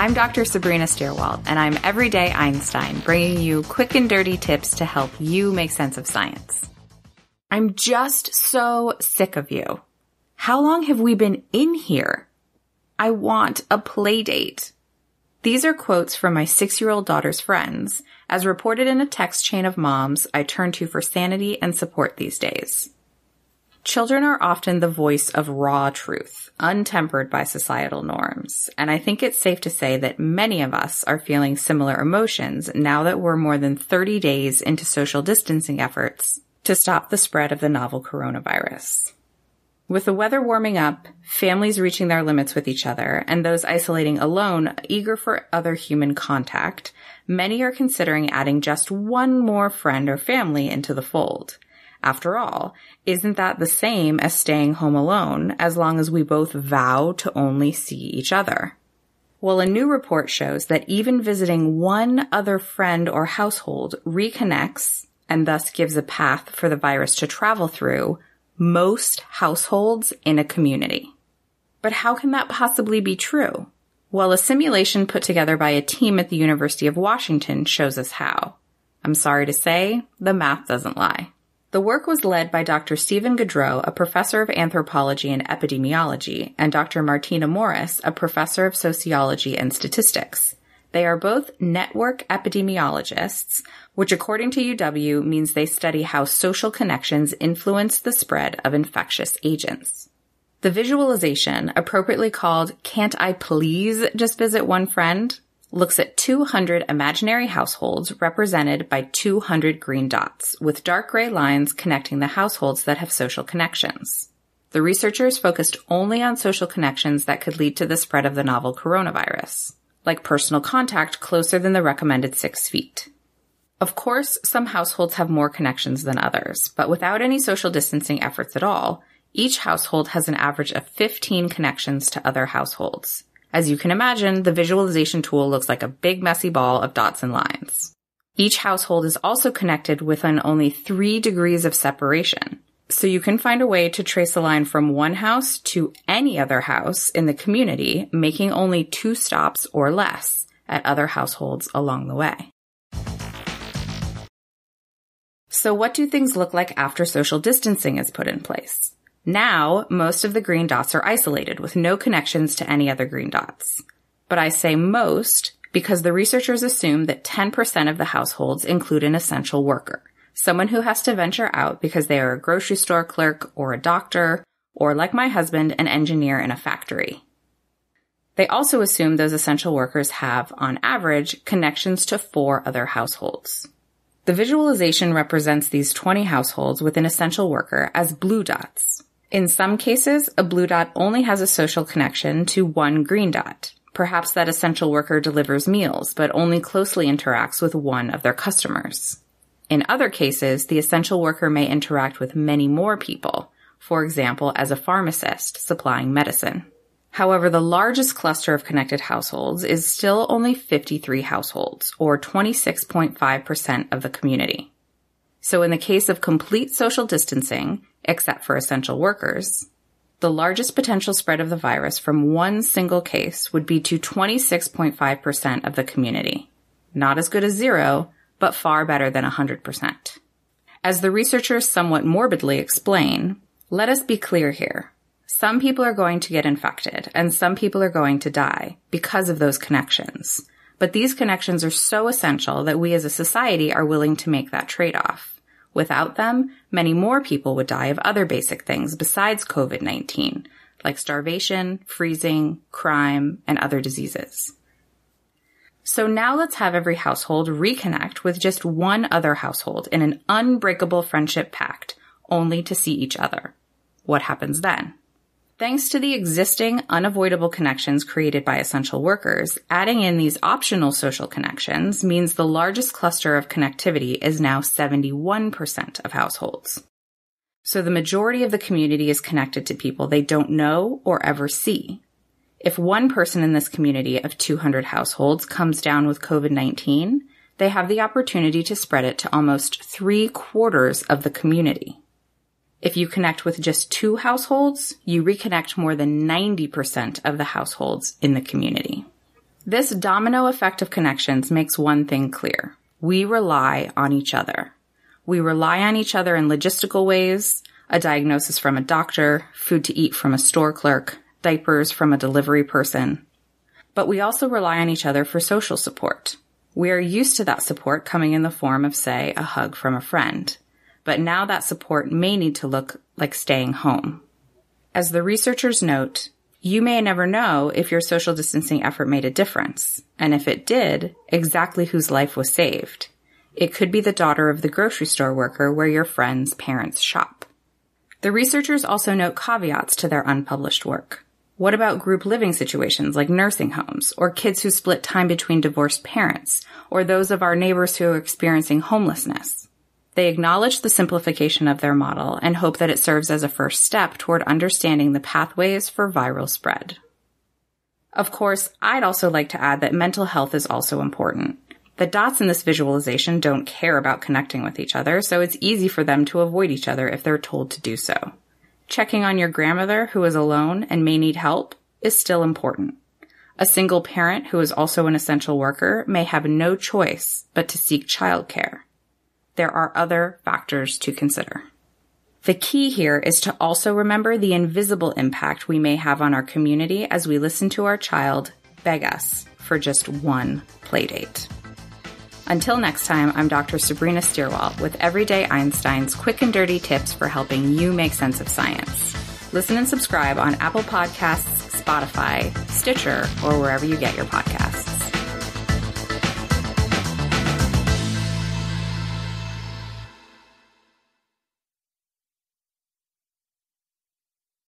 I'm Dr. Sabrina Stierwalt, and I'm Everyday Einstein, bringing you quick and dirty tips to help you make sense of science. I'm just so sick of you. How long have we been in here? I want a play date. These are quotes from my six year old daughter's friends, as reported in a text chain of moms I turn to for sanity and support these days. Children are often the voice of raw truth, untempered by societal norms, and I think it's safe to say that many of us are feeling similar emotions now that we're more than 30 days into social distancing efforts to stop the spread of the novel coronavirus. With the weather warming up, families reaching their limits with each other, and those isolating alone eager for other human contact, many are considering adding just one more friend or family into the fold. After all, isn't that the same as staying home alone as long as we both vow to only see each other? Well, a new report shows that even visiting one other friend or household reconnects and thus gives a path for the virus to travel through most households in a community. But how can that possibly be true? Well, a simulation put together by a team at the University of Washington shows us how. I'm sorry to say, the math doesn't lie. The work was led by Dr. Steven Goodreau, a professor of anthropology and epidemiology, and Dr. Martina Morris, a professor of sociology and statistics. They are both network epidemiologists, which according to UW means they study how social connections influence the spread of infectious agents. The visualization, appropriately called Can't I Please Just Visit One Friend, looks at 200 imaginary households represented by 200 green dots, with dark gray lines connecting the households that have social connections. The researchers focused only on social connections that could lead to the spread of the novel coronavirus like personal contact closer than the recommended six feet. Of course, some households have more connections than others, but without any social distancing efforts at all, each household has an average of 15 connections to other households. As you can imagine, the visualization tool looks like a big messy ball of dots and lines. Each household is also connected within only three degrees of separation, so you can find a way to trace a line from one house to any other house in the community, making only two stops or less at other households along the way. So what do things look like after social distancing is put in place? Now, most of the green dots are isolated with no connections to any other green dots. But I say most because the researchers assume that 10% of the households include an essential worker someone who has to venture out because they are a grocery store clerk or a doctor, or like my husband, an engineer in a factory. They also assume those essential workers have, on average, connections to four other households. The visualization represents these 20 households with an essential worker as blue dots. In some cases, a blue dot only has a social connection to one green dot. Perhaps that essential worker delivers meals, but only closely interacts with one of their customers. In other cases, the essential worker may interact with many more people, for example, as a pharmacist supplying medicine. However, the largest cluster of connected households is still only 53 households, or 26.5% of the community. So in the case of complete social distancing, except for essential workers, the largest potential spread of the virus from one single case would be to 26.5% of the community. Not as good as zero, but far better than 100%. As the researchers somewhat morbidly explain, let us be clear here. Some people are going to get infected and some people are going to die because of those connections. But these connections are so essential that we as a society are willing to make that trade-off. Without them, many more people would die of other basic things besides COVID-19, like starvation, freezing, crime, and other diseases. So now let's have every household reconnect with just one other household in an unbreakable friendship pact, only to see each other. What happens then? Thanks to the existing unavoidable connections created by essential workers, adding in these optional social connections means the largest cluster of connectivity is now 71% of households. So the majority of the community is connected to people they don't know or ever see. If one person in this community of 200 households comes down with COVID-19, they have the opportunity to spread it to almost three quarters of the community. If you connect with just two households, you reconnect more than 90% of the households in the community. This domino effect of connections makes one thing clear. We rely on each other. We rely on each other in logistical ways, a diagnosis from a doctor, food to eat from a store clerk, diapers from a delivery person. But we also rely on each other for social support. We are used to that support coming in the form of, say, a hug from a friend. But now that support may need to look like staying home. As the researchers note, you may never know if your social distancing effort made a difference, and if it did, exactly whose life was saved. It could be the daughter of the grocery store worker where your friend's parents shop. The researchers also note caveats to their unpublished work. What about group living situations like nursing homes, or kids who split time between divorced parents, or those of our neighbors who are experiencing homelessness? They acknowledge the simplification of their model and hope that it serves as a first step toward understanding the pathways for viral spread. Of course, I'd also like to add that mental health is also important. The dots in this visualization don't care about connecting with each other, so it's easy for them to avoid each other if they're told to do so. Checking on your grandmother who is alone and may need help is still important. A single parent who is also an essential worker may have no choice but to seek childcare. There are other factors to consider. The key here is to also remember the invisible impact we may have on our community as we listen to our child beg us for just one playdate. Until next time, I'm Dr. Sabrina Stierwalt with Everyday Einstein's quick and dirty tips for helping you make sense of science. Listen and subscribe on Apple Podcasts, Spotify, Stitcher, or wherever you get your podcasts.